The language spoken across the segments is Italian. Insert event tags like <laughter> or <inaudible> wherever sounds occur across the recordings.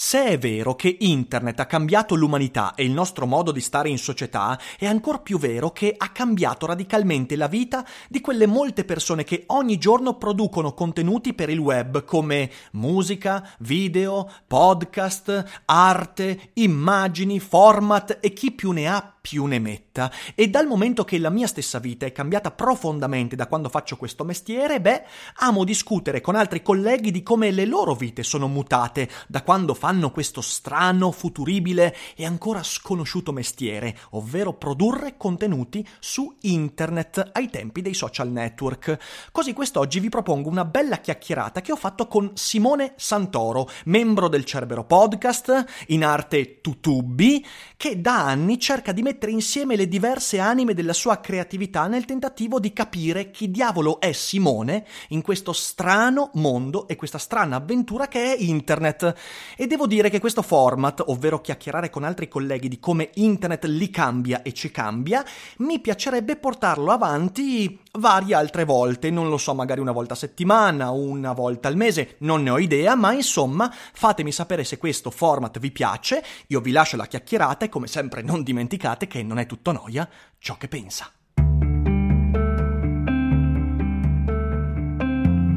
Se è vero che internet ha cambiato l'umanità e il nostro modo di stare in società, è ancora più vero che ha cambiato radicalmente la vita di quelle molte persone che ogni giorno producono contenuti per il web come musica, video, podcast, arte, immagini, format e chi più ne ha più ne metta. E dal momento che la mia stessa vita è cambiata profondamente da quando faccio questo mestiere, beh, amo discutere con altri colleghi di come le loro vite sono mutate da quando fanno questo strano, futuribile e ancora sconosciuto mestiere, ovvero produrre contenuti su internet ai tempi dei social network. Così quest'oggi vi propongo una bella chiacchierata che ho fatto con Simone Santoro, membro del Cerbero Podcast, in arte Tutubi, che da anni cerca di mettere insieme le diverse anime della sua creatività nel tentativo di capire chi diavolo è Simone in questo strano mondo e questa strana avventura che è internet. E devo dire che questo format, ovvero chiacchierare con altri colleghi di come internet li cambia e ci cambia, mi piacerebbe portarlo avanti varie altre volte, non lo so, magari una volta a settimana, una volta al mese, non ne ho idea, ma insomma fatemi sapere se questo format vi piace, io vi lascio la chiacchierata e come sempre non dimenticate che non è tutto noia ciò che pensa.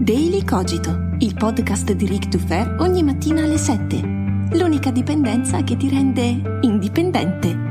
Daily Cogito, il podcast di Rick Dufer ogni mattina alle 7. L'unica dipendenza che ti rende indipendente.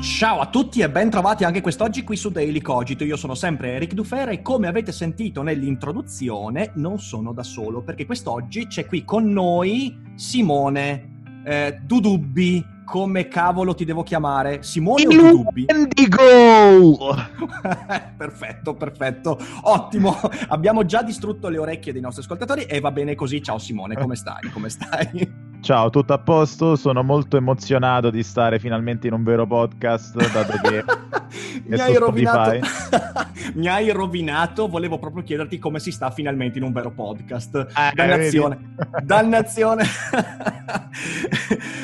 Ciao a tutti e ben trovati anche quest'oggi qui su Daily Cogito. Io sono sempre Eric Dufera e come avete sentito nell'introduzione non sono da solo perché quest'oggi c'è qui con noi Simone eh, Dudubbi. Come cavolo ti devo chiamare? Simone o Dudubbi? Indigo! <laughs> perfetto, perfetto. Ottimo. Abbiamo già distrutto le orecchie dei nostri ascoltatori e va bene così. Ciao Simone, come stai? Come stai? Ciao, tutto a posto? Sono molto emozionato di stare finalmente in un vero podcast, dato che <laughs> mi, hai rovinato... <laughs> mi hai rovinato, volevo proprio chiederti come si sta finalmente in un vero podcast. Ah, Dannazione. <laughs> Dannazione.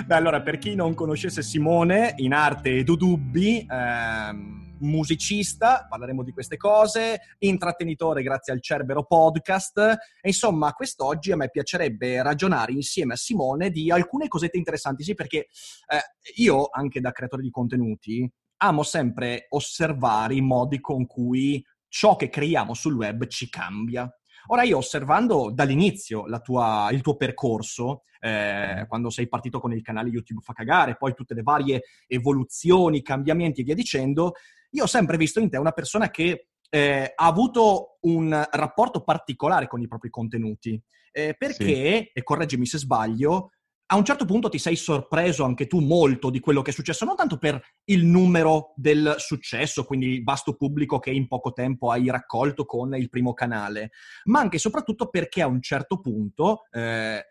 Beh, allora, per chi non conoscesse Simone, in arte Dudubbi, ehm musicista, parleremo di queste cose, intrattenitore grazie al Cerbero Podcast. E insomma, quest'oggi a me piacerebbe ragionare insieme a Simone di alcune cosette interessanti, sì, perché eh, io, anche da creatore di contenuti, amo sempre osservare i modi con cui ciò che creiamo sul web ci cambia. Ora io osservando dall'inizio tua, il tuo percorso, eh, quando sei partito con il canale YouTube Fa Cagare, poi tutte le varie evoluzioni, cambiamenti e via dicendo, io ho sempre visto in te una persona che eh, ha avuto un rapporto particolare con i propri contenuti, eh, perché, sì. e correggimi se sbaglio, a un certo punto ti sei sorpreso anche tu molto di quello che è successo, non tanto per il numero del successo, quindi il vasto pubblico che in poco tempo hai raccolto con il primo canale, ma anche e soprattutto perché a un certo punto eh,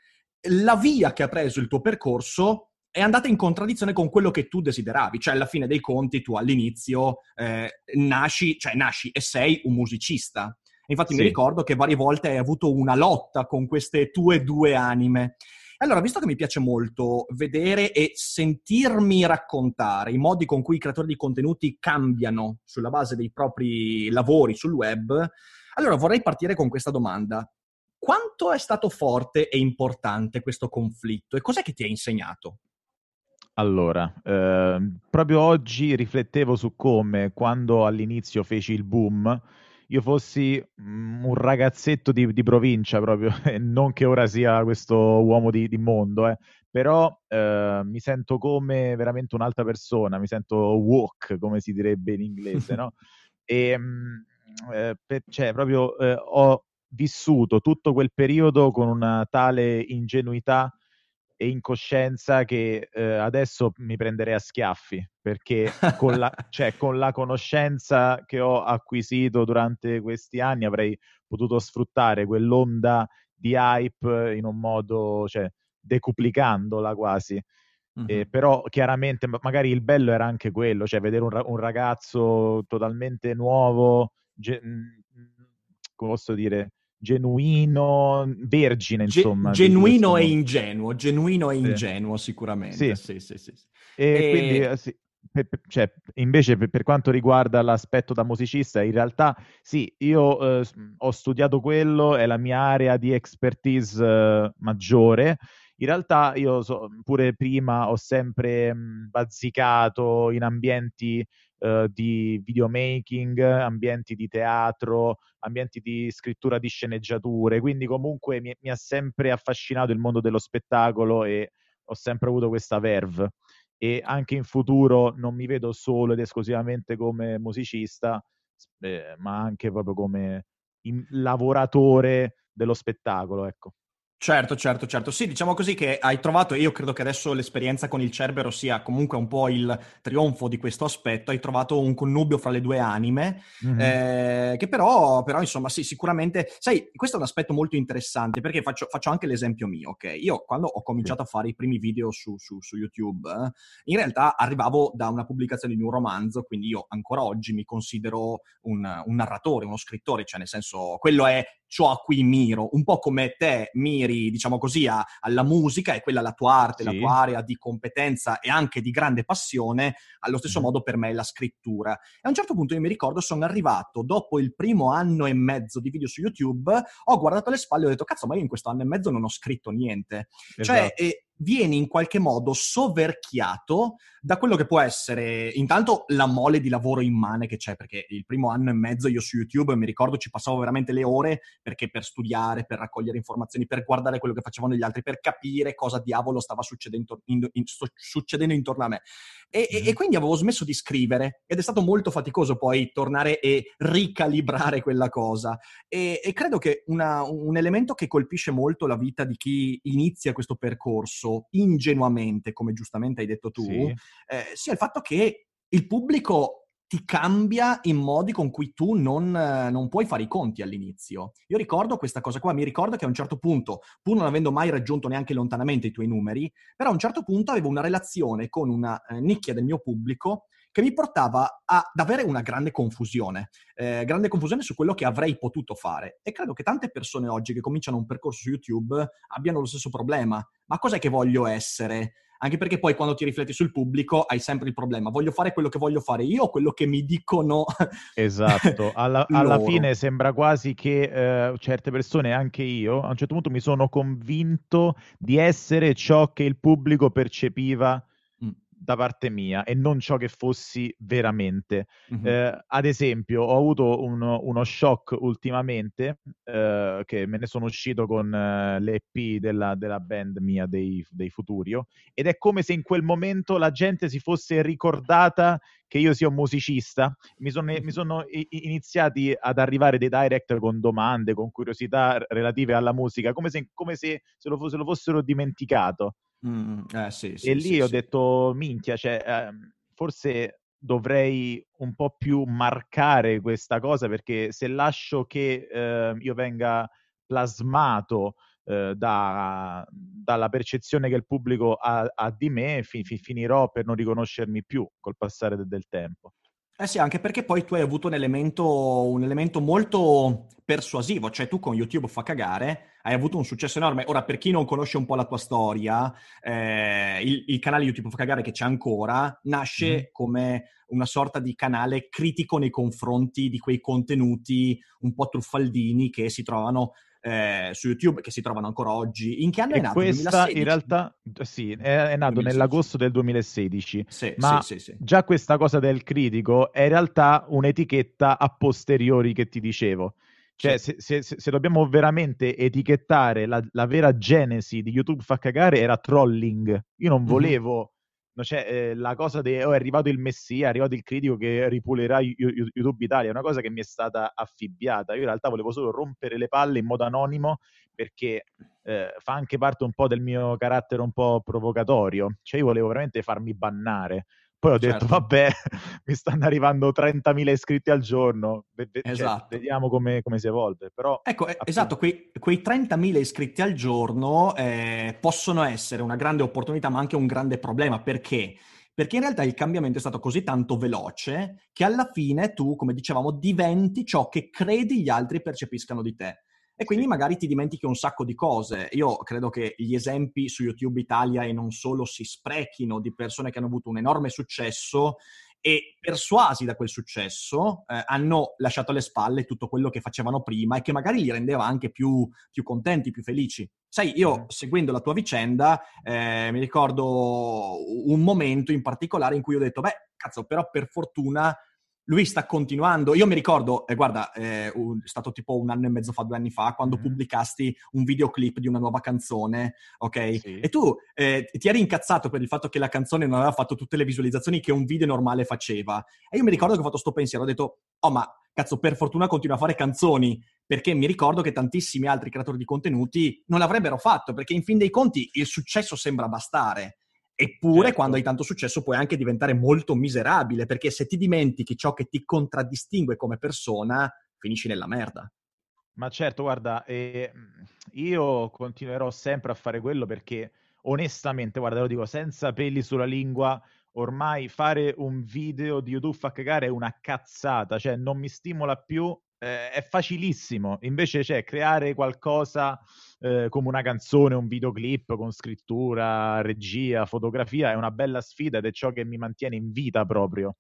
la via che ha preso il tuo percorso è andata in contraddizione con quello che tu desideravi, cioè alla fine dei conti tu all'inizio eh, nasci, cioè nasci e sei un musicista. Infatti sì. mi ricordo che varie volte hai avuto una lotta con queste tue due anime. Allora, visto che mi piace molto vedere e sentirmi raccontare i modi con cui i creatori di contenuti cambiano sulla base dei propri lavori sul web, allora vorrei partire con questa domanda. Quanto è stato forte e importante questo conflitto e cos'è che ti ha insegnato? Allora, eh, proprio oggi riflettevo su come quando all'inizio feci il boom io fossi mm, un ragazzetto di, di provincia proprio, <laughs> e non che ora sia questo uomo di, di mondo, eh, però eh, mi sento come veramente un'altra persona, mi sento woke, come si direbbe in inglese, no? <laughs> E, mm, eh, per, cioè, proprio eh, ho vissuto tutto quel periodo con una tale ingenuità e in coscienza che eh, adesso mi prenderei a schiaffi perché con la, <laughs> cioè, con la, conoscenza che ho acquisito durante questi anni avrei potuto sfruttare quell'onda di hype in un modo, cioè, decuplicandola quasi. Mm-hmm. Eh, però chiaramente magari il bello era anche quello, cioè vedere un, un ragazzo totalmente nuovo, ge- come posso dire, genuino, vergine, insomma. Ge- genuino e ingenuo, genuino e ingenuo sì. sicuramente. Sì, sì, sì. sì, E, e... quindi, eh, sì, per, cioè, invece per, per, quanto riguarda l'aspetto da musicista, in realtà sì, io eh, ho studiato quello, è la mia area di expertise eh, maggiore. In realtà io so, pure prima ho sempre mh, bazzicato in ambienti uh, di videomaking, ambienti di teatro, ambienti di scrittura di sceneggiature, quindi comunque mi, mi ha sempre affascinato il mondo dello spettacolo e ho sempre avuto questa verve e anche in futuro non mi vedo solo ed esclusivamente come musicista, eh, ma anche proprio come lavoratore dello spettacolo, ecco. Certo, certo, certo. Sì, diciamo così che hai trovato, e io credo che adesso l'esperienza con il Cerbero sia comunque un po' il trionfo di questo aspetto, hai trovato un connubio fra le due anime, mm-hmm. eh, che però, però, insomma, sì, sicuramente, sai, questo è un aspetto molto interessante, perché faccio, faccio anche l'esempio mio, ok? Io quando ho cominciato a fare i primi video su, su, su YouTube, eh, in realtà arrivavo da una pubblicazione di un romanzo, quindi io ancora oggi mi considero un, un narratore, uno scrittore, cioè nel senso, quello è ciò a cui miro, un po' come te miri, diciamo così, a, alla musica e quella la tua arte, sì. la tua area di competenza e anche di grande passione, allo stesso mm. modo per me è la scrittura. E a un certo punto io mi ricordo sono arrivato dopo il primo anno e mezzo di video su YouTube, ho guardato le spalle e ho detto cazzo, ma io in questo anno e mezzo non ho scritto niente. Cioè, esatto. Cioè, e, vieni in qualche modo soverchiato da quello che può essere intanto la mole di lavoro immane che c'è, perché il primo anno e mezzo io su YouTube mi ricordo ci passavo veramente le ore perché per studiare, per raccogliere informazioni, per guardare quello che facevano gli altri, per capire cosa diavolo stava succedendo, in, in, succedendo intorno a me. E, mm-hmm. e, quindi avevo smesso di scrivere ed è stato molto faticoso poi tornare e ricalibrare quella cosa. E, e credo che una, un elemento che colpisce molto la vita di chi inizia questo percorso ingenuamente, come giustamente hai detto tu, sì. Eh, sia il fatto che il pubblico ti cambia in modi con cui tu non, non, puoi fare i conti all'inizio. Io ricordo questa cosa qua, mi ricordo che a un certo punto, pur non avendo mai raggiunto neanche lontanamente i tuoi numeri, però a un certo punto avevo una relazione con una eh, nicchia del mio pubblico che mi portava ad avere una grande confusione, eh, grande confusione su quello che avrei potuto fare. E credo che tante persone oggi che cominciano un percorso su YouTube abbiano lo stesso problema. Ma cos'è che voglio essere? Anche perché poi quando ti rifletti sul pubblico hai sempre il problema, voglio fare quello che voglio fare io o quello che mi dicono. <laughs> Esatto, alla, alla fine sembra quasi che eh, certe persone, anche io, a un certo punto mi sono convinto di essere ciò che il pubblico percepiva da parte mia e non ciò che fossi veramente. Mm-hmm. Eh, ad esempio, ho avuto uno, uno shock ultimamente, eh, che me ne sono uscito con eh, l'EP della, della, band mia dei, dei Futurio, ed è come se in quel momento la gente si fosse ricordata che io sia un musicista. Mi sono, mi sono iniziati ad arrivare dei direct con domande, con curiosità relative alla musica, come se, come se, se, lo, se lo fossero dimenticato. Mm, eh, sì, sì, e lì sì, ho detto, minchia, cioè, eh, forse dovrei un po' più marcare questa cosa perché se lascio che eh, io venga plasmato eh, da, dalla percezione che il pubblico ha, ha di me, fi, fi, finirò per non riconoscermi più col passare de, del tempo. Eh sì, anche perché poi tu hai avuto un elemento, un elemento molto persuasivo, cioè tu con YouTube fa cagare, hai avuto un successo enorme. Ora, per chi non conosce un po' la tua storia, eh, il, il, canale YouTube fa cagare che c'è ancora, nasce mm. come una sorta di canale critico nei confronti di quei contenuti un po' truffaldini che si trovano eh, su YouTube che si trovano ancora oggi. In che anno e è nato? Questa 2016? in realtà sì, è, è nato 2016. nell'agosto del 2016. Sì, ma sì, sì, già questa cosa del critico è in realtà un'etichetta a posteriori che ti dicevo. Cioè, se, se, se, dobbiamo veramente etichettare la, la, vera genesi di YouTube fa cagare, era trolling. Io non volevo cioè, eh, la cosa di oh, è arrivato il messia, è arrivato il critico che ripulerà YouTube Italia, è una cosa che mi è stata affibbiata. Io in realtà volevo solo rompere le palle in modo anonimo perché eh, fa anche parte un po' del mio carattere un po' provocatorio. Cioè, io volevo veramente farmi bannare. Poi ho detto, certo. vabbè, <laughs> mi stanno arrivando 30.000 iscritti al giorno, cioè, esatto. vediamo come, come, si evolve. Però, ecco, appunto... esatto, quei, quei 30.000 iscritti al giorno eh, possono essere una grande opportunità, ma anche un grande problema. Perché? Perché in realtà il cambiamento è stato così tanto veloce che alla fine tu, come dicevamo, diventi ciò che credi gli altri percepiscano di te. E quindi magari ti dimentichi un sacco di cose. Io credo che gli esempi su YouTube Italia e non solo si sprechino di persone che hanno avuto un enorme successo e persuasi da quel successo eh, hanno lasciato alle spalle tutto quello che facevano prima e che magari li rendeva anche più, più contenti, più felici. Sai, io seguendo la tua vicenda eh, mi ricordo un momento in particolare in cui ho detto, beh, cazzo, però per fortuna lui sta continuando. Io mi ricordo, eh, guarda, eh, un, è stato tipo un anno e mezzo fa, due anni fa, quando mm-hmm. pubblicasti un videoclip di una nuova canzone, ok? Sì. E tu eh, ti eri incazzato per il fatto che la canzone non aveva fatto tutte le visualizzazioni che un video normale faceva. E io mi ricordo che ho fatto sto pensiero, ho detto, oh ma cazzo, per fortuna continua a fare canzoni, perché mi ricordo che tantissimi altri creatori di contenuti non l'avrebbero fatto, perché in fin dei conti il successo sembra bastare. Eppure, certo. quando hai tanto successo, puoi anche diventare molto miserabile, perché se ti dimentichi ciò che ti contraddistingue come persona, finisci nella merda. Ma certo, guarda, eh, io continuerò sempre a fare quello perché onestamente, guarda, lo dico senza peli sulla lingua, ormai fare un video di YouTube a cagare è una cazzata, cioè non mi stimola più eh, è facilissimo, invece c'è creare qualcosa eh, come una canzone, un videoclip con scrittura, regia, fotografia, è una bella sfida ed è ciò che mi mantiene in vita proprio.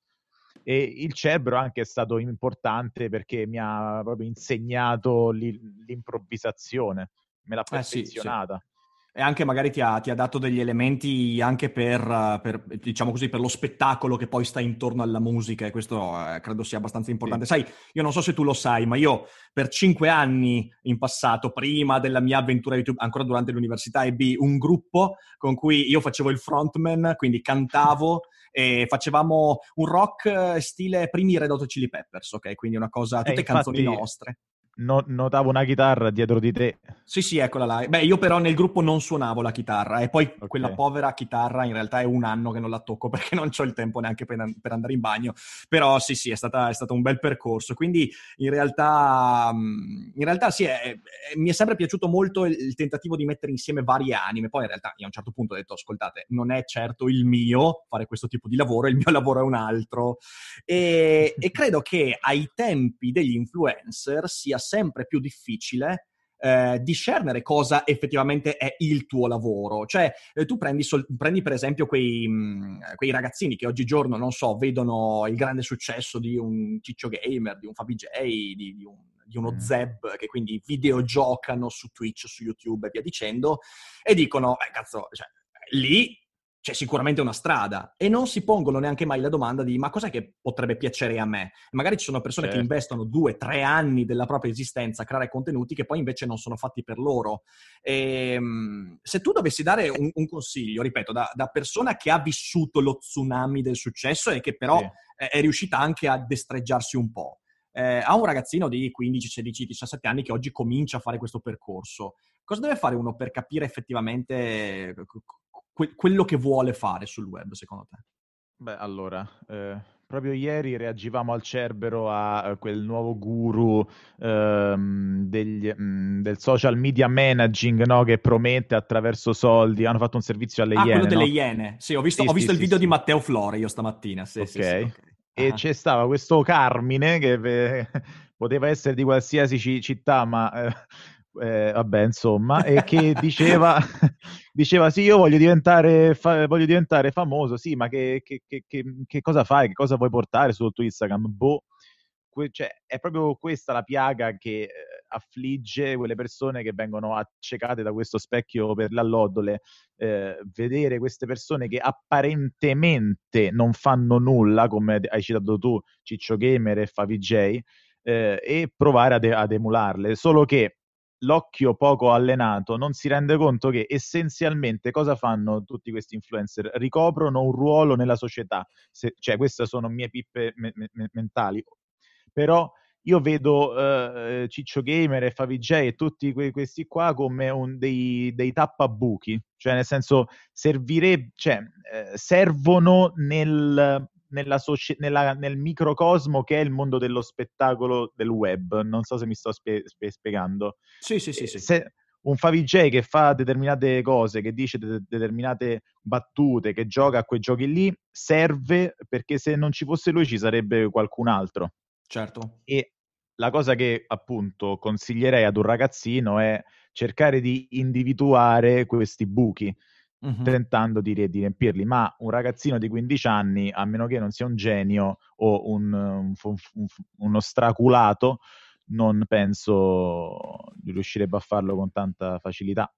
E il cerbero anche è stato importante perché mi ha proprio insegnato l'improvvisazione, me l'ha perfezionata. Eh sì, sì e anche magari ti ha, ti ha, dato degli elementi anche per, per, diciamo così, per lo spettacolo che poi sta intorno alla musica e questo eh, credo sia abbastanza importante. Sì. Sai, io non so se tu lo sai, ma io per cinque anni in passato, prima della mia avventura YouTube, ancora durante l'università, ebbi un gruppo con cui io facevo il frontman, quindi cantavo e facevamo un rock eh, stile primi Red Hot Chili Peppers, ok? Quindi una cosa, tutte eh, infatti... canzoni nostre no, notavo una chitarra dietro di te. Sì, sì, eccola là. Beh, io però nel gruppo non suonavo la chitarra e poi okay. quella povera chitarra in realtà è un anno che non la tocco <laughs> perché non ho il tempo neanche per, per andare in bagno. Però sì, sì, è, stata, è, stato un bel percorso. Quindi in realtà, mm, in realtà sì, è, è, mi è sempre piaciuto molto il, il, tentativo di mettere insieme varie anime. Poi in realtà io a un certo punto ho detto, ascoltate, non è certo il mio fare questo tipo di lavoro, il mio <laughs> lavoro è un altro. E, e credo che ai tempi degli influencer sia sempre più difficile eh, discernere cosa effettivamente è il tuo lavoro. Cioè, eh, tu prendi, sol- prendi, per esempio quei, mh, mm, quei, ragazzini che oggigiorno, non so, vedono il grande successo di un Ciccio Gamer, di un Fabi J, di, di, un, di uno mm. Zeb, che quindi videogiocano su Twitch, su YouTube e via dicendo, e dicono, eh, cazzo, cioè, lì c'è sicuramente una strada e non si pongono neanche mai la domanda di ma cos'è che potrebbe piacere a me? Magari ci sono persone certo. che investono due, tre anni della propria esistenza a creare contenuti che poi invece non sono fatti per loro. E, ehm, se tu dovessi dare un, un consiglio, ripeto, da, da, persona che ha vissuto lo tsunami del successo e che però sì. è, è riuscita anche a destreggiarsi un po', eh, a un ragazzino di 15, 16, 17 anni che oggi comincia a fare questo percorso, cosa deve fare uno per capire effettivamente que- quello che vuole fare sul web, secondo te? Beh, allora, eh, proprio ieri reagivamo al Cerbero a quel nuovo guru ehm, degli, mh, mm, del social media managing no? che promette attraverso soldi. Hanno fatto un servizio alle ah, Iene. quello delle no? Iene. Sì, ho visto, sì, ho visto sì, il video di Matteo Flore io stamattina. Sì, okay. E uh-huh. c'è stava questo Carmine che eh, <laughs> poteva essere di qualsiasi città, ma eh, eh, vabbè, insomma, e che diceva, <laughs> diceva sì, io voglio diventare, fa- voglio diventare famoso, sì, ma che, che, che, che, cosa fai? Che cosa vuoi portare sul tuo Instagram? Boh, que- cioè, è proprio questa la piaga che eh, affligge quelle persone che vengono accecate da questo specchio per l'allodole. Eh, vedere queste persone che apparentemente non fanno nulla, come hai citato tu, Ciccio Gamer e Favi J, eh, e provare ad, ad emularle, solo che l'occhio poco allenato non si rende conto che essenzialmente cosa fanno tutti questi influencer? Ricoprono un ruolo nella società, Se, cioè queste sono mie pippe me- me- mentali, però io vedo uh, Ciccio Gamer e FaviJ e tutti que- questi qua come un, dei, dei, tappabuchi, cioè nel senso servirebbe, cioè, eh, servono nel, nella soci- nella, nel microcosmo che è il mondo dello spettacolo del web. Non so se mi sto spie- spie- spiegando. Sì, sì, sì. Eh, sì. Se un Favij che fa determinate cose, che dice de- determinate battute, che gioca a quei giochi lì, serve perché se non ci fosse lui ci sarebbe qualcun altro. Certo. E la cosa che appunto consiglierei ad un ragazzino è cercare di individuare questi buchi mm-hmm. tentando di, di, riempirli, ma un ragazzino di 15 anni, a meno che non sia un genio o un, un, un, uno straculato, non penso riuscirebbe a farlo con tanta facilità.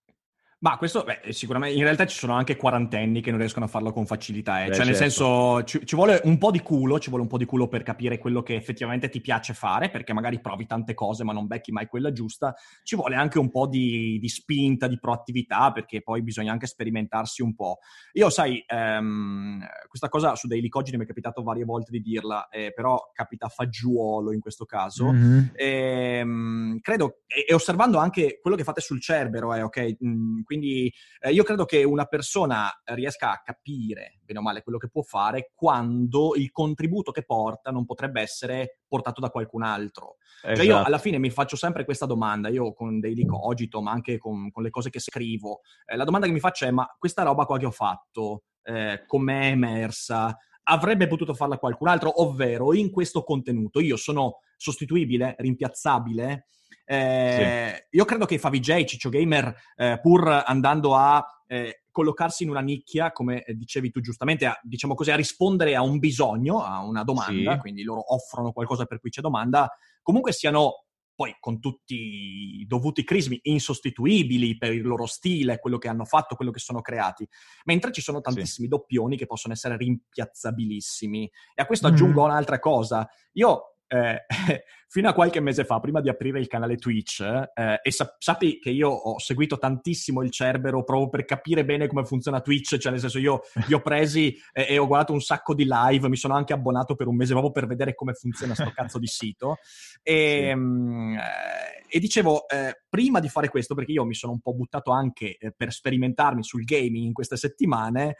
Ma questo, beh, sicuramente, in realtà ci sono anche quarantenni che non riescono a farlo con facilità, eh. Beh, cioè certo. nel senso ci, ci, vuole un po' di culo, ci vuole un po' di culo per capire quello che effettivamente ti piace fare, perché magari provi tante cose ma non becchi mai quella giusta, ci vuole anche un po' di, di spinta, di proattività, perché poi bisogna anche sperimentarsi un po'. Io sai, ehm, questa cosa su Daily Cogine mi è capitato varie volte di dirla, eh, però capita a fagiolo in questo caso, mm-hmm. ehm, credo, e, e, osservando anche quello che fate sul Cerbero, eh, ok? Mm, quindi eh, io credo che una persona riesca a capire bene o male quello che può fare quando il contributo che porta non potrebbe essere portato da qualcun altro. Esatto. Cioè io Esatto. alla fine mi faccio sempre questa domanda, io con Daily Cogito, ma anche con, con le cose che scrivo, eh, la domanda che mi faccio è ma questa roba qua che ho fatto, eh, com'è emersa? Avrebbe potuto farla qualcun altro, ovvero in questo contenuto io sono sostituibile, rimpiazzabile? Eh, sì. Io credo che Favij, Ciccio Gamer, eh, pur andando a eh, collocarsi in una nicchia, come dicevi tu giustamente, a, diciamo così, a rispondere a un bisogno, a una domanda, sì. quindi loro offrono qualcosa per cui c'è domanda, comunque siano poi con tutti i dovuti crismi insostituibili per il loro stile, quello che hanno fatto, quello che sono creati, mentre ci sono tantissimi sì. doppioni che possono essere rimpiazzabilissimi. E a questo mm. aggiungo un'altra cosa. Io eh, <laughs> fino a qualche mese fa, prima di aprire il canale Twitch, eh, e sap- sappi che io ho seguito tantissimo il Cerbero proprio per capire bene come funziona Twitch, cioè nel senso io li ho presi e, e ho guardato un sacco di live, mi sono anche abbonato per un mese proprio per vedere come funziona sto cazzo di sito. E, <laughs> sì. mh, e dicevo, eh, prima di fare questo, perché io mi sono un po' buttato anche eh, per sperimentarmi sul gaming in queste settimane,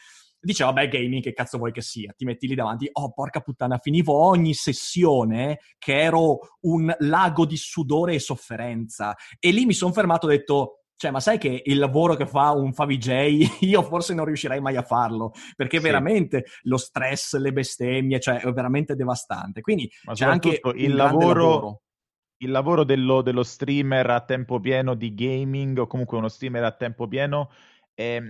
dice vabbè gaming che cazzo vuoi che sia ti metti lì davanti oh porca puttana finivo ogni sessione che ero un lago di sudore e sofferenza e lì mi sono fermato e ho detto cioè, ma sai che il lavoro che fa un Favij, <laughs> io forse non riuscirei mai a farlo, perché sì. veramente lo stress, le bestemmie, cioè, è veramente devastante. Quindi ma c'è anche il lavoro, lavoro, Il lavoro dello, dello streamer a tempo pieno di gaming, o comunque uno streamer a tempo pieno, è,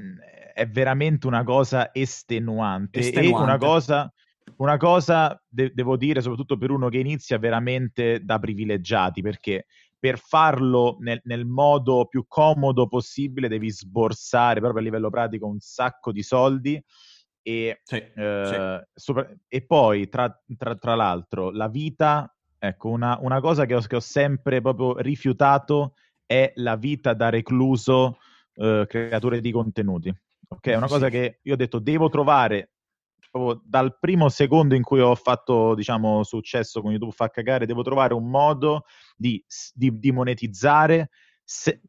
è veramente una cosa estenuante, estenuante. e una cosa, una cosa de- devo dire, soprattutto per uno che inizia veramente da privilegiati, perché per farlo nel, nel, modo più comodo possibile devi sborsare proprio a livello pratico un sacco di soldi e, sì, eh, sì. Sopra- e poi tra, tra, tra, l'altro la vita, ecco una, una cosa che ho, che ho, sempre proprio rifiutato è la vita da recluso eh, creatore di contenuti. Ok, è una cosa che io ho detto devo trovare proprio dal primo secondo in cui ho fatto, diciamo, successo con YouTube fa cagare, devo trovare un modo di, di, di monetizzare se,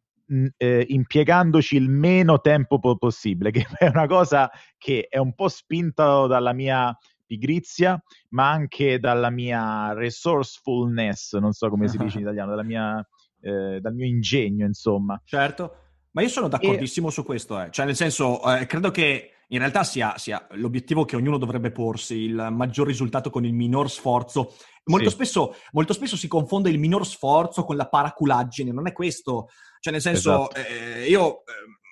eh, impiegandoci il meno tempo po- possibile, <laughs> che è una cosa che è un po' spinta dalla mia pigrizia, ma anche dalla mia resourcefulness, non so come si dice in <laughs> italiano, dalla mia, eh, dal mio ingegno, insomma. Certo. Ma io sono d'accordissimo e... su questo, eh. cioè nel senso, eh, credo che in realtà sia, sia, l'obiettivo che ognuno dovrebbe porsi, il maggior risultato con il minor sforzo. Molto, sì. spesso, molto spesso si confonde il minor sforzo con la paraculaggine, non è questo. Cioè nel senso, esatto. eh, io,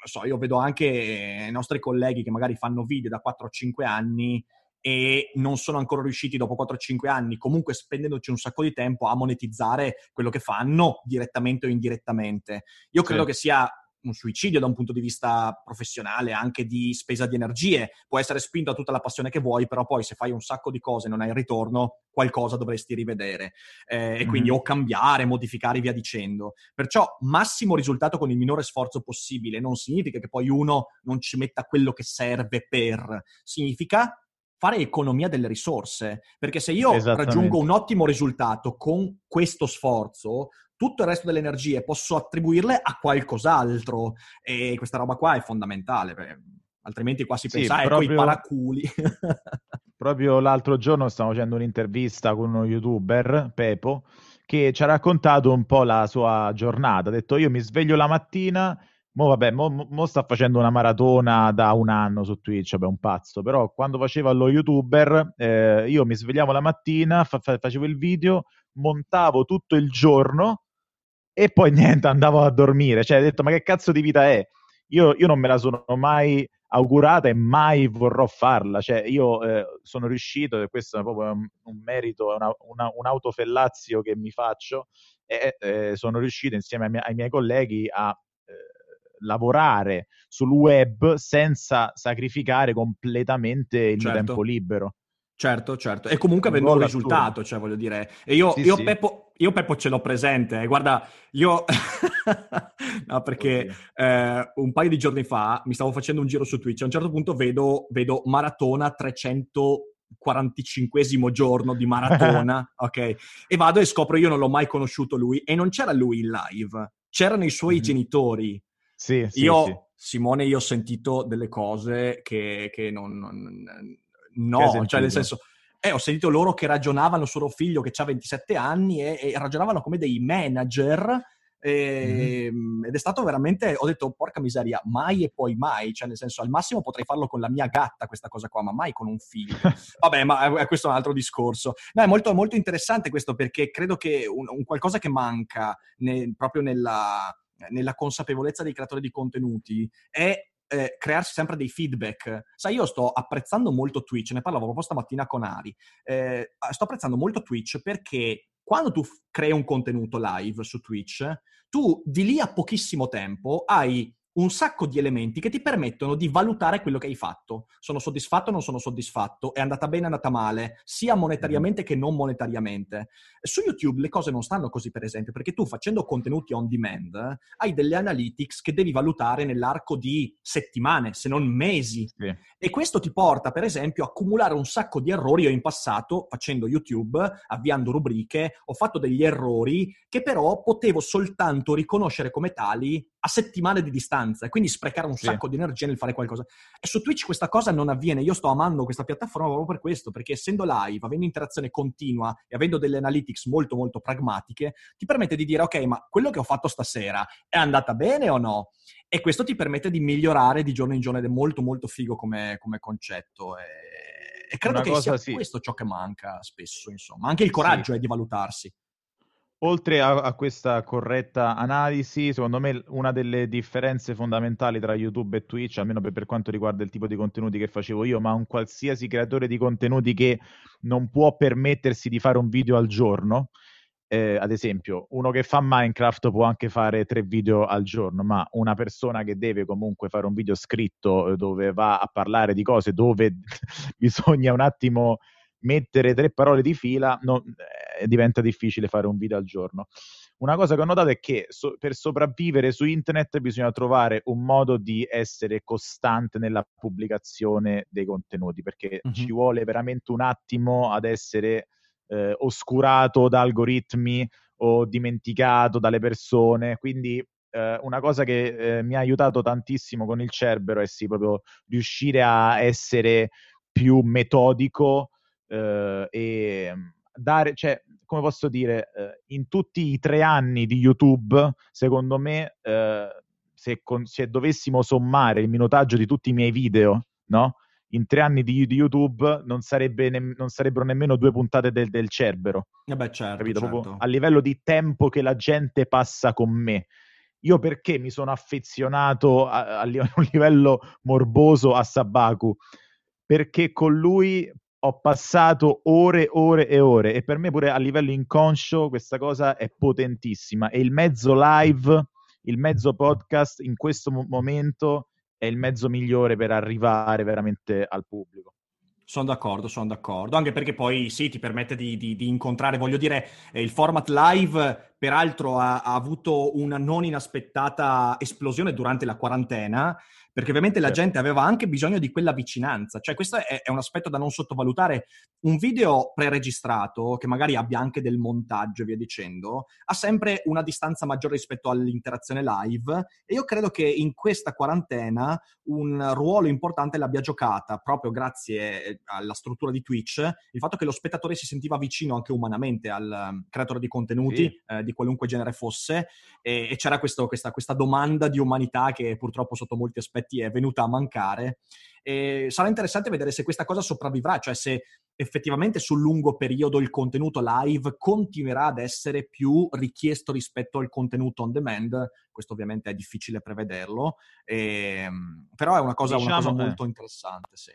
so, io vedo anche i nostri colleghi che magari fanno video da 4 o 5 anni e non sono ancora riusciti dopo 4-5 anni, comunque spendendoci un sacco di tempo a monetizzare quello che fanno direttamente o indirettamente. Io credo sì. che sia un suicidio da un punto di vista professionale, anche di spesa di energie. Può essere spinto a tutta la passione che vuoi, però poi se fai un sacco di cose e non hai ritorno, qualcosa dovresti rivedere. Eh, e quindi mm-hmm. o cambiare, modificare, via dicendo. Perciò massimo risultato con il minore sforzo possibile non significa che poi uno non ci metta quello che serve per. Significa fare economia delle risorse, perché se io raggiungo un ottimo risultato con questo sforzo, tutto il resto delle energie posso attribuirle a qualcos'altro e questa roba qua è fondamentale, altrimenti qua si pensa, sì, ecco proprio... i paraculi. <laughs> proprio l'altro giorno stavo facendo un'intervista con uno youtuber, Pepo, che ci ha raccontato un po' la sua giornata. Ha detto io mi sveglio la mattina Mo vabbè, mo, mo, sta facendo una maratona da un anno su Twitch, vabbè, un pazzo, però quando faceva lo youtuber, eh, io mi svegliavo la mattina, fa- facevo il video, montavo tutto il giorno e poi niente, andavo a dormire. Cioè, ho detto, ma che cazzo di vita è? Io, io non me la sono mai augurata e mai vorrò farla. Cioè, io eh, sono riuscito, e questo è proprio un, un merito, una, una, un autofellazio che mi faccio, e eh, sono riuscito insieme ai miei, ai miei colleghi a lavorare sul web senza sacrificare completamente il certo. tempo libero. Certo, certo. E comunque avendo un risultato, cioè voglio dire. E io, sì, io, sì. Peppo, io Peppo ce l'ho presente. Eh. Guarda, io... <laughs> no, perché eh, un paio di giorni fa mi stavo facendo un giro su Twitch. A un certo punto vedo, vedo maratona 345 giorno di maratona, <laughs> ok? E vado e scopro, io non l'ho mai conosciuto lui e non c'era lui in live, c'erano i suoi mm-hmm. genitori sì, sì, io, sì. Simone, io ho sentito delle cose che, che non, non, No, cioè nel senso... Eh, ho sentito loro che ragionavano su loro figlio che ha 27 anni e, e, ragionavano come dei manager e, mm-hmm. ed è stato veramente, ho detto porca miseria, mai e poi mai, cioè nel senso al massimo potrei farlo con la mia gatta questa cosa qua, ma mai con un figlio. <laughs> Vabbè, ma eh, questo è un altro discorso. No, è molto, molto interessante questo perché credo che un, un qualcosa che manca ne, proprio nella nella consapevolezza dei creatori di contenuti è eh, crearsi sempre dei feedback. Sai, io sto apprezzando molto Twitch, ne parlavo proprio stamattina con Ari. Eh, sto apprezzando molto Twitch perché quando tu crei un contenuto live su Twitch, tu di lì a pochissimo tempo hai un sacco di elementi che ti permettono di valutare quello che hai fatto. Sono soddisfatto o non sono soddisfatto? È andata bene o è andata male? Sia monetariamente che non monetariamente. Su YouTube le cose non stanno così, per esempio, perché tu facendo contenuti on demand hai delle analytics che devi valutare nell'arco di settimane, se non mesi. Sì. E questo ti porta, per esempio, a accumulare un sacco di errori. Io in passato, facendo YouTube, avviando rubriche, ho fatto degli errori che però potevo soltanto riconoscere come tali a settimane di distanza e quindi sprecare un sì. sacco di energia nel fare qualcosa. E su Twitch questa cosa non avviene. Io sto amando questa piattaforma proprio per questo, perché essendo live, avendo interazione continua e avendo delle analytics molto molto pragmatiche, ti permette di dire ok, ma quello che ho fatto stasera è andata bene o no? E questo ti permette di migliorare di giorno in giorno ed è molto molto figo come, come concetto. E, e credo Una che sia sì. questo ciò che manca spesso, insomma. Anche il coraggio sì. è di valutarsi. Oltre a, a, questa corretta analisi, secondo me una delle differenze fondamentali tra YouTube e Twitch, almeno per, per, quanto riguarda il tipo di contenuti che facevo io, ma un qualsiasi creatore di contenuti che non può permettersi di fare un video al giorno, eh, ad esempio, uno che fa Minecraft può anche fare tre video al giorno, ma una persona che deve comunque fare un video scritto eh, dove va a parlare di cose dove <laughs> bisogna un attimo mettere tre parole di fila no, eh, diventa difficile fare un video al giorno. Una cosa che ho notato è che so, per sopravvivere su internet bisogna trovare un modo di essere costante nella pubblicazione dei contenuti, perché mm-hmm. ci vuole veramente un attimo ad essere eh, oscurato da algoritmi o dimenticato dalle persone. Quindi eh, una cosa che eh, mi ha aiutato tantissimo con il Cerbero è sì, proprio riuscire a essere più metodico eh, e mm, dare, cioè, come posso dire, eh, in tutti i tre anni di YouTube, secondo me, eh, se, con, se, dovessimo sommare il minutaggio di tutti i miei video, no? In tre anni di, di YouTube non, sarebbe ne, non, sarebbero nemmeno due puntate del, del Cerbero. Eh beh, certo, certo. a livello di tempo che la gente passa con me. Io perché mi sono affezionato a, a, a <laughs> un livello morboso a Sabaku? Perché con lui ho passato ore, ore e ore e per me pure a livello inconscio questa cosa è potentissima e il mezzo live, il mezzo podcast in questo momento è il mezzo migliore per arrivare veramente al pubblico. Sono d'accordo, sono d'accordo, anche perché poi sì, ti permette di, di, di incontrare, voglio dire, eh, il format live peraltro ha, ha, avuto una non inaspettata esplosione durante la quarantena perché ovviamente la gente aveva anche bisogno di quella vicinanza, cioè questo è, è, un aspetto da non sottovalutare. Un video preregistrato, che magari abbia anche del montaggio e via dicendo, ha sempre una distanza maggiore rispetto all'interazione live e io credo che in questa quarantena un ruolo importante l'abbia giocata proprio grazie eh, alla struttura di Twitch, il fatto che lo spettatore si sentiva vicino anche umanamente al um, creatore di contenuti, sì. eh, di qualunque genere fosse, e, e c'era questo, questa, questa domanda di umanità che purtroppo sotto molti aspetti è venuta a mancare. E sarà interessante vedere se questa cosa sopravvivrà, cioè se effettivamente sul lungo periodo il contenuto live continuerà ad essere più richiesto rispetto al contenuto on demand. Questo ovviamente è difficile prevederlo, e, ehm, però è una cosa, diciamo, una cosa molto interessante. Sì.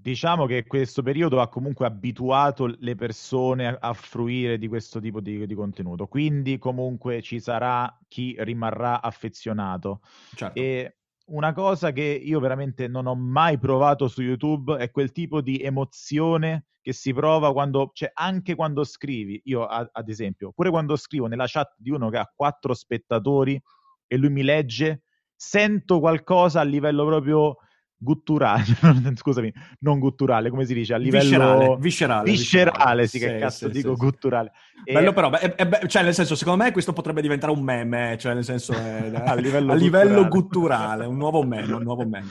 Diciamo che questo periodo ha comunque abituato le persone a, fruire di questo tipo di, di, contenuto, quindi comunque ci sarà chi rimarrà affezionato. Certo. E una cosa che io veramente non ho mai provato su YouTube è quel tipo di emozione che si prova quando, cioè anche quando scrivi, io ad esempio, pure quando scrivo nella chat di uno che ha quattro spettatori e lui mi legge, sento qualcosa a livello proprio gutturale, <laughs> scusami, non gutturale, come si dice? A livello viscerale, viscerale, viscerale sì, che cazzo sì, dico, sì, gutturale. Bello e... però, è, è, cioè nel senso, secondo me questo potrebbe diventare un meme, cioè nel senso, è, <laughs> a livello, a livello gutturale, un nuovo meme, un nuovo meme.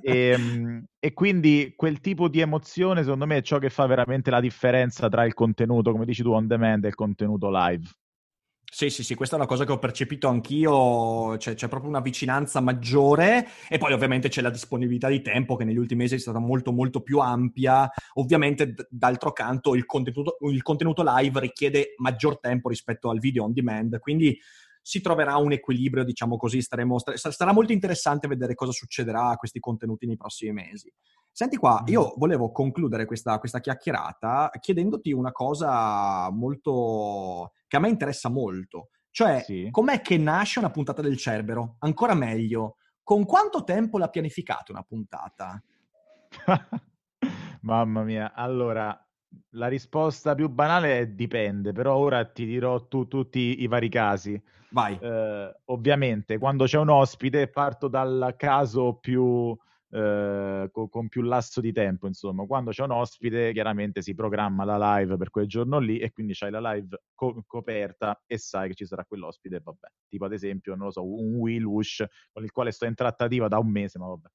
e, <laughs> ehm, e quindi quel tipo di emozione, secondo me, è ciò che fa veramente la differenza tra il contenuto, come dici tu, on demand e il contenuto live. Sì, sì, sì, questa è una cosa che ho percepito anch'io, c'è, c'è, proprio una vicinanza maggiore e poi ovviamente c'è la disponibilità di tempo che negli ultimi mesi è stata molto molto più ampia. Ovviamente d- d'altro canto il contenuto, il contenuto live richiede maggior tempo rispetto al video on demand, quindi si troverà un equilibrio, diciamo così, staremo, sarà molto interessante vedere cosa succederà a questi contenuti nei prossimi mesi. Senti qua, io mm. volevo concludere questa, questa chiacchierata chiedendoti una cosa molto che a me interessa molto. Cioè, sì. com'è che nasce una puntata del Cerbero? Ancora meglio, con quanto tempo la pianificate una puntata? <laughs> Mamma mia, allora, la risposta più banale è dipende, però ora ti dirò tu, tutti i vari casi. Vai. Eh, ovviamente, quando c'è un ospite, parto dal caso più eh, con, con, più lasso di tempo, insomma. Quando c'è un ospite, chiaramente si programma la live per quel giorno lì e quindi c'hai la live co- coperta e sai che ci sarà quell'ospite, vabbè. Tipo ad esempio, non lo so, un Will Wush con il quale sto in trattativa da un mese, ma vabbè.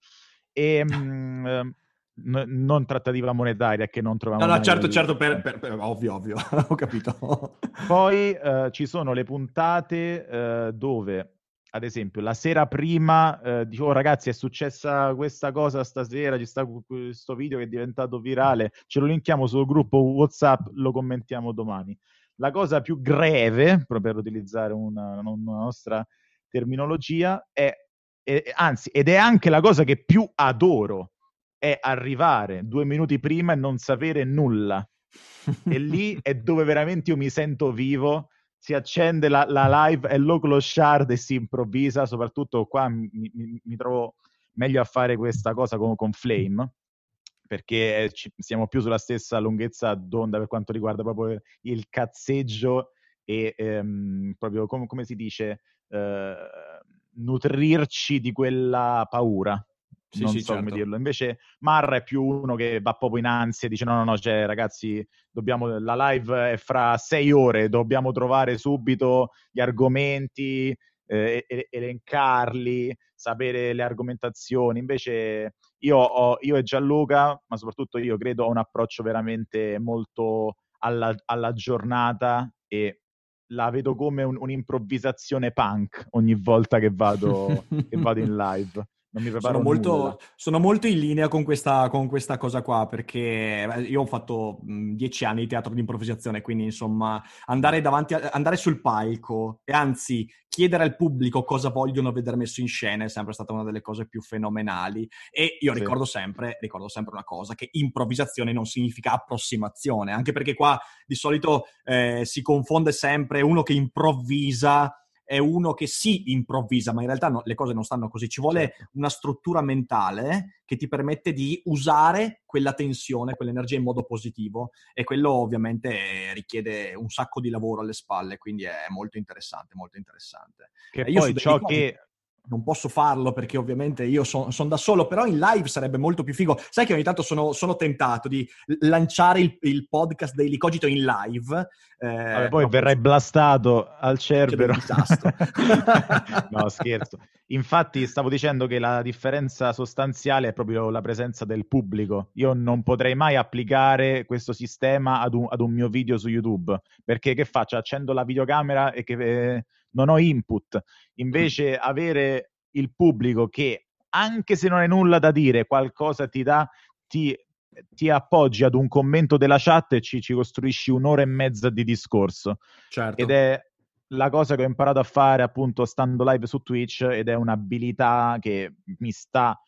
E... Mh, ehm, n- non trattativa monetaria che non troviamo. No, no, certo, certo, per, per, per, ovvio, ovvio, <laughs> ho capito. Poi uh, ci sono le puntate uh, dove ad esempio, la sera prima eh, dicevo, oh, ragazzi, è successa questa cosa stasera, ci sta questo video che è diventato virale, ce lo linkiamo sul gruppo WhatsApp, lo commentiamo domani. La cosa più greve, proprio per utilizzare una, una nostra terminologia, è, è, anzi, ed è anche la cosa che più adoro, è arrivare due minuti prima e non sapere nulla. e lì <laughs> è dove veramente io mi sento vivo si accende la, la live è low clochard e si improvvisa, soprattutto qua mi, mi, mi trovo meglio a fare questa cosa con, con Flame, perché ci, siamo più sulla stessa lunghezza d'onda per quanto riguarda proprio il cazzeggio e ehm, proprio come, come, si dice, eh, nutrirci di quella paura. Sì, non sì, so certo. come dirlo. Invece Marra è più uno che va proprio in ansia e dice no, no, no, cioè ragazzi, dobbiamo, la live è fra sei ore, dobbiamo trovare subito gli argomenti, eh, elencarli, sapere le argomentazioni. Invece io, ho, io e Gianluca, ma soprattutto io, credo ho un approccio veramente molto alla, alla giornata e la vedo come un, un'improvvisazione punk ogni volta che vado, che vado in live non mi preparo sono molto, sono molto, in linea con questa, con questa, cosa qua perché eh, io ho fatto mh, dieci anni di teatro di improvvisazione, quindi insomma andare, davanti a, andare sul palco e anzi chiedere al pubblico cosa vogliono vedere messo in scena è sempre stata una delle cose più fenomenali e io sì. ricordo, sempre, ricordo sempre una cosa, che improvvisazione non significa approssimazione, anche perché qua di solito eh, si confonde sempre uno che improvvisa è uno che sì improvvisa, ma in realtà no, le cose non stanno così. Ci vuole certo. una struttura mentale che ti permette di usare quella tensione, quell'energia in modo positivo e quello ovviamente richiede un sacco di lavoro alle spalle, quindi è molto interessante, molto interessante. Che e poi ciò che non posso farlo perché ovviamente io sono son da solo, però in live sarebbe molto più figo. Sai che ogni tanto sono, sono tentato di lanciare il, il, podcast Daily Cogito in live. Eh, Vabbè, poi no, verrai blastato al Cerbero. <laughs> no, scherzo. Infatti stavo dicendo che la differenza sostanziale è proprio la presenza del pubblico. Io non potrei mai applicare questo sistema ad un, ad un mio video su YouTube, perché che faccio? Accendo la videocamera e che... Eh, non ho input. Invece avere il pubblico che, anche se non hai nulla da dire, qualcosa ti dà, ti, ti appoggi ad un commento della chat e ci, ci, costruisci un'ora e mezza di discorso. Certo. Ed è la cosa che ho imparato a fare appunto stando live su Twitch ed è un'abilità che mi sta,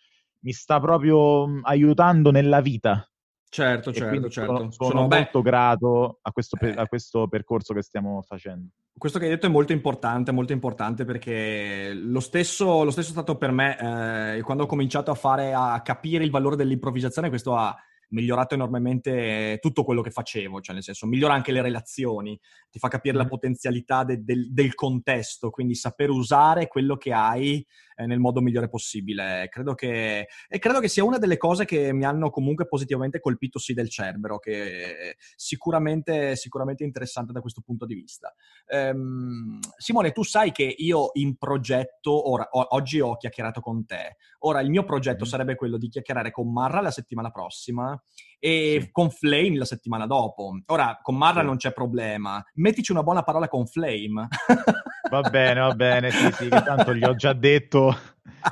mi sta proprio mm, aiutando nella vita. Certo, certo, certo. Sono, sono, sono molto grato a questo, per, a questo percorso che stiamo facendo. Questo che hai detto è molto importante, molto importante perché lo stesso, lo stesso è stato per me eh, quando ho cominciato a fare, a capire il valore dell'improvvisazione, questo ha migliorato enormemente tutto quello che facevo, cioè nel senso migliora anche le relazioni, ti fa capire la potenzialità de, de, del contesto, quindi saper usare quello che hai eh, nel modo migliore possibile. Credo che, e credo che sia una delle cose che mi hanno comunque positivamente colpito sì del Cerbero, che è sicuramente, sicuramente interessante da questo punto di vista. Ehm, Simone, tu sai che io in progetto, ora, o, oggi ho chiacchierato con te, ora il mio progetto mm-hmm. sarebbe quello di chiacchierare con Marra la settimana prossima e sì. con Flame la settimana dopo. Ora, con Marra sì. non c'è problema. Mettici una buona parola con Flame. Va bene, va bene, sì, sì, tanto gli ho già detto,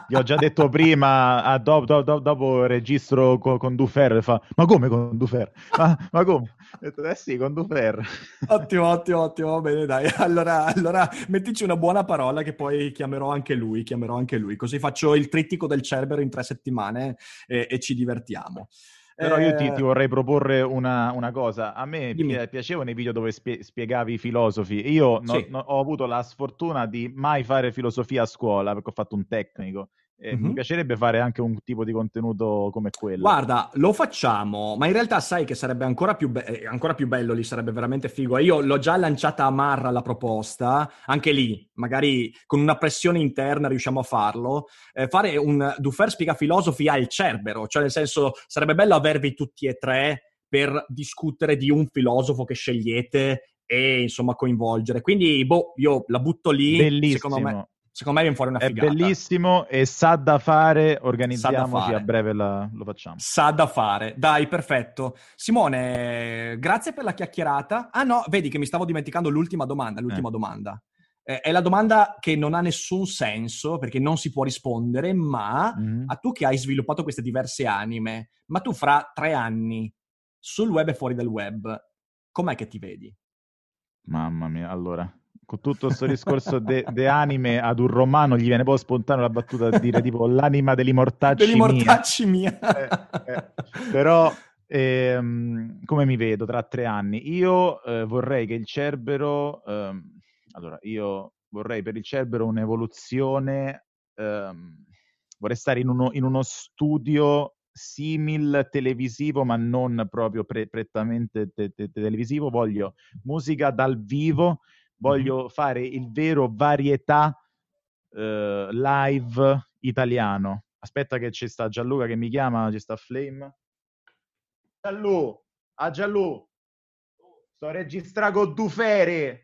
gli ho già detto prima, ah, dopo, dopo, dopo, registro con, con Dufer, fa, ma come con Dufer? Ma, ma come? Ho detto, eh sì, con Dufer. Ottimo, ottimo, ottimo, va bene, dai. Allora, allora, mettici una buona parola che poi chiamerò anche lui, chiamerò anche lui, così faccio il trittico del Cerbero in tre settimane e, e ci divertiamo. Però io ti, ti, eh, vorrei proporre una, una, cosa. A me pi- piacevano i video dove spie- spiegavi i filosofi. Io no, sì. no, ho avuto la sfortuna di mai fare filosofia a scuola perché ho fatto un tecnico. Eh, mm-hmm. Mi piacerebbe fare anche un tipo di contenuto come quello. Guarda, lo facciamo, ma in realtà sai che sarebbe ancora più, be- eh, ancora più bello lì, sarebbe veramente figo. Io l'ho già lanciata a Marra la proposta, anche lì, magari con una pressione interna riusciamo a farlo. Eh, fare un Dufer spiega filosofi al Cerbero, cioè nel senso sarebbe bello avervi tutti e tre per discutere di un filosofo che scegliete e insomma coinvolgere. Quindi, boh, io la butto lì. Bellissimo. Secondo me secondo me viene fuori una figata. È bellissimo e sa da fare, organizziamoci a breve la, lo facciamo. Sa da fare, dai, perfetto. Simone, grazie per la chiacchierata. Ah no, vedi che mi stavo dimenticando l'ultima domanda, l'ultima eh. domanda. Eh, è la domanda che non ha nessun senso perché non si può rispondere, ma mm-hmm. a tu che hai sviluppato queste diverse anime, ma tu fra tre anni sul web e fuori dal web, com'è che ti vedi? Mamma mia, allora, con tutto questo discorso de, de, anime ad un romano gli viene poi spontaneo la battuta a dire tipo l'anima degli mortacci, degli mortacci mia. mia. Eh, eh. Però ehm, come mi vedo tra tre anni? Io eh, vorrei che il Cerbero, ehm, allora io vorrei per il Cerbero un'evoluzione, ehm, vorrei stare in uno, in uno studio simil televisivo, ma non proprio pre- prettamente te- te- televisivo. Voglio musica dal vivo voglio fare il vero varietà uh, live italiano. Aspetta che ci sta Gianluca che mi chiama, ci sta Flame. Gianlu, a Gianlu, sto registrando con Dufere.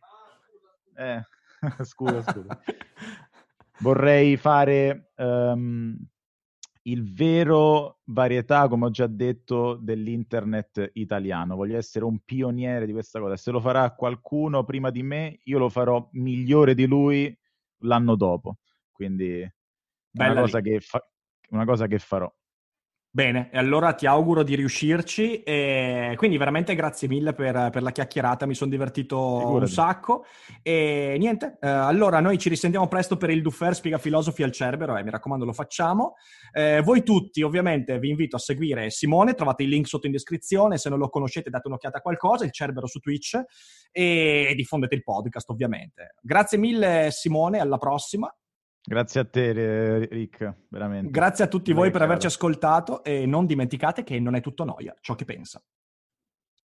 Eh, <laughs> scusa, scusa. <laughs> Vorrei fare um, il vero varietà, come ho già detto, dell'internet italiano. Voglio essere un pioniere di questa cosa. Se lo farà qualcuno prima di me, io lo farò migliore di lui l'anno dopo. Quindi è una cosa, fa- una cosa che farò. Bene, e allora ti auguro di riuscirci. E quindi veramente grazie mille per, per la chiacchierata, mi sono divertito Figurati. un sacco. E niente, eh, allora noi ci risentiamo presto per il Duffer Spiega Filosofi al Cerbero, eh, mi raccomando lo facciamo. Eh, voi tutti ovviamente vi invito a seguire Simone, trovate il link sotto in descrizione, se non lo conoscete date un'occhiata a qualcosa, il Cerbero su Twitch e diffondete il podcast ovviamente. Grazie mille Simone, alla prossima. Grazie a te, Rick, veramente. Grazie a tutti voi per averci ascoltato e non dimenticate che non è tutto noia ciò che pensa.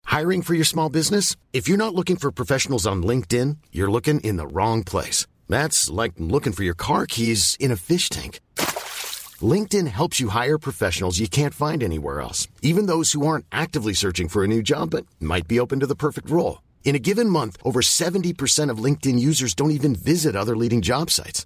Hiring for your small business? If you're not looking for professionals on LinkedIn, you're looking in the wrong place. That's like looking for your car keys in a fish tank. LinkedIn helps you hire professionals you can't find anywhere else, even those who aren't actively searching for a new job but might be open to the perfect role. In a given month, over 70% of LinkedIn users don't even visit other leading job sites.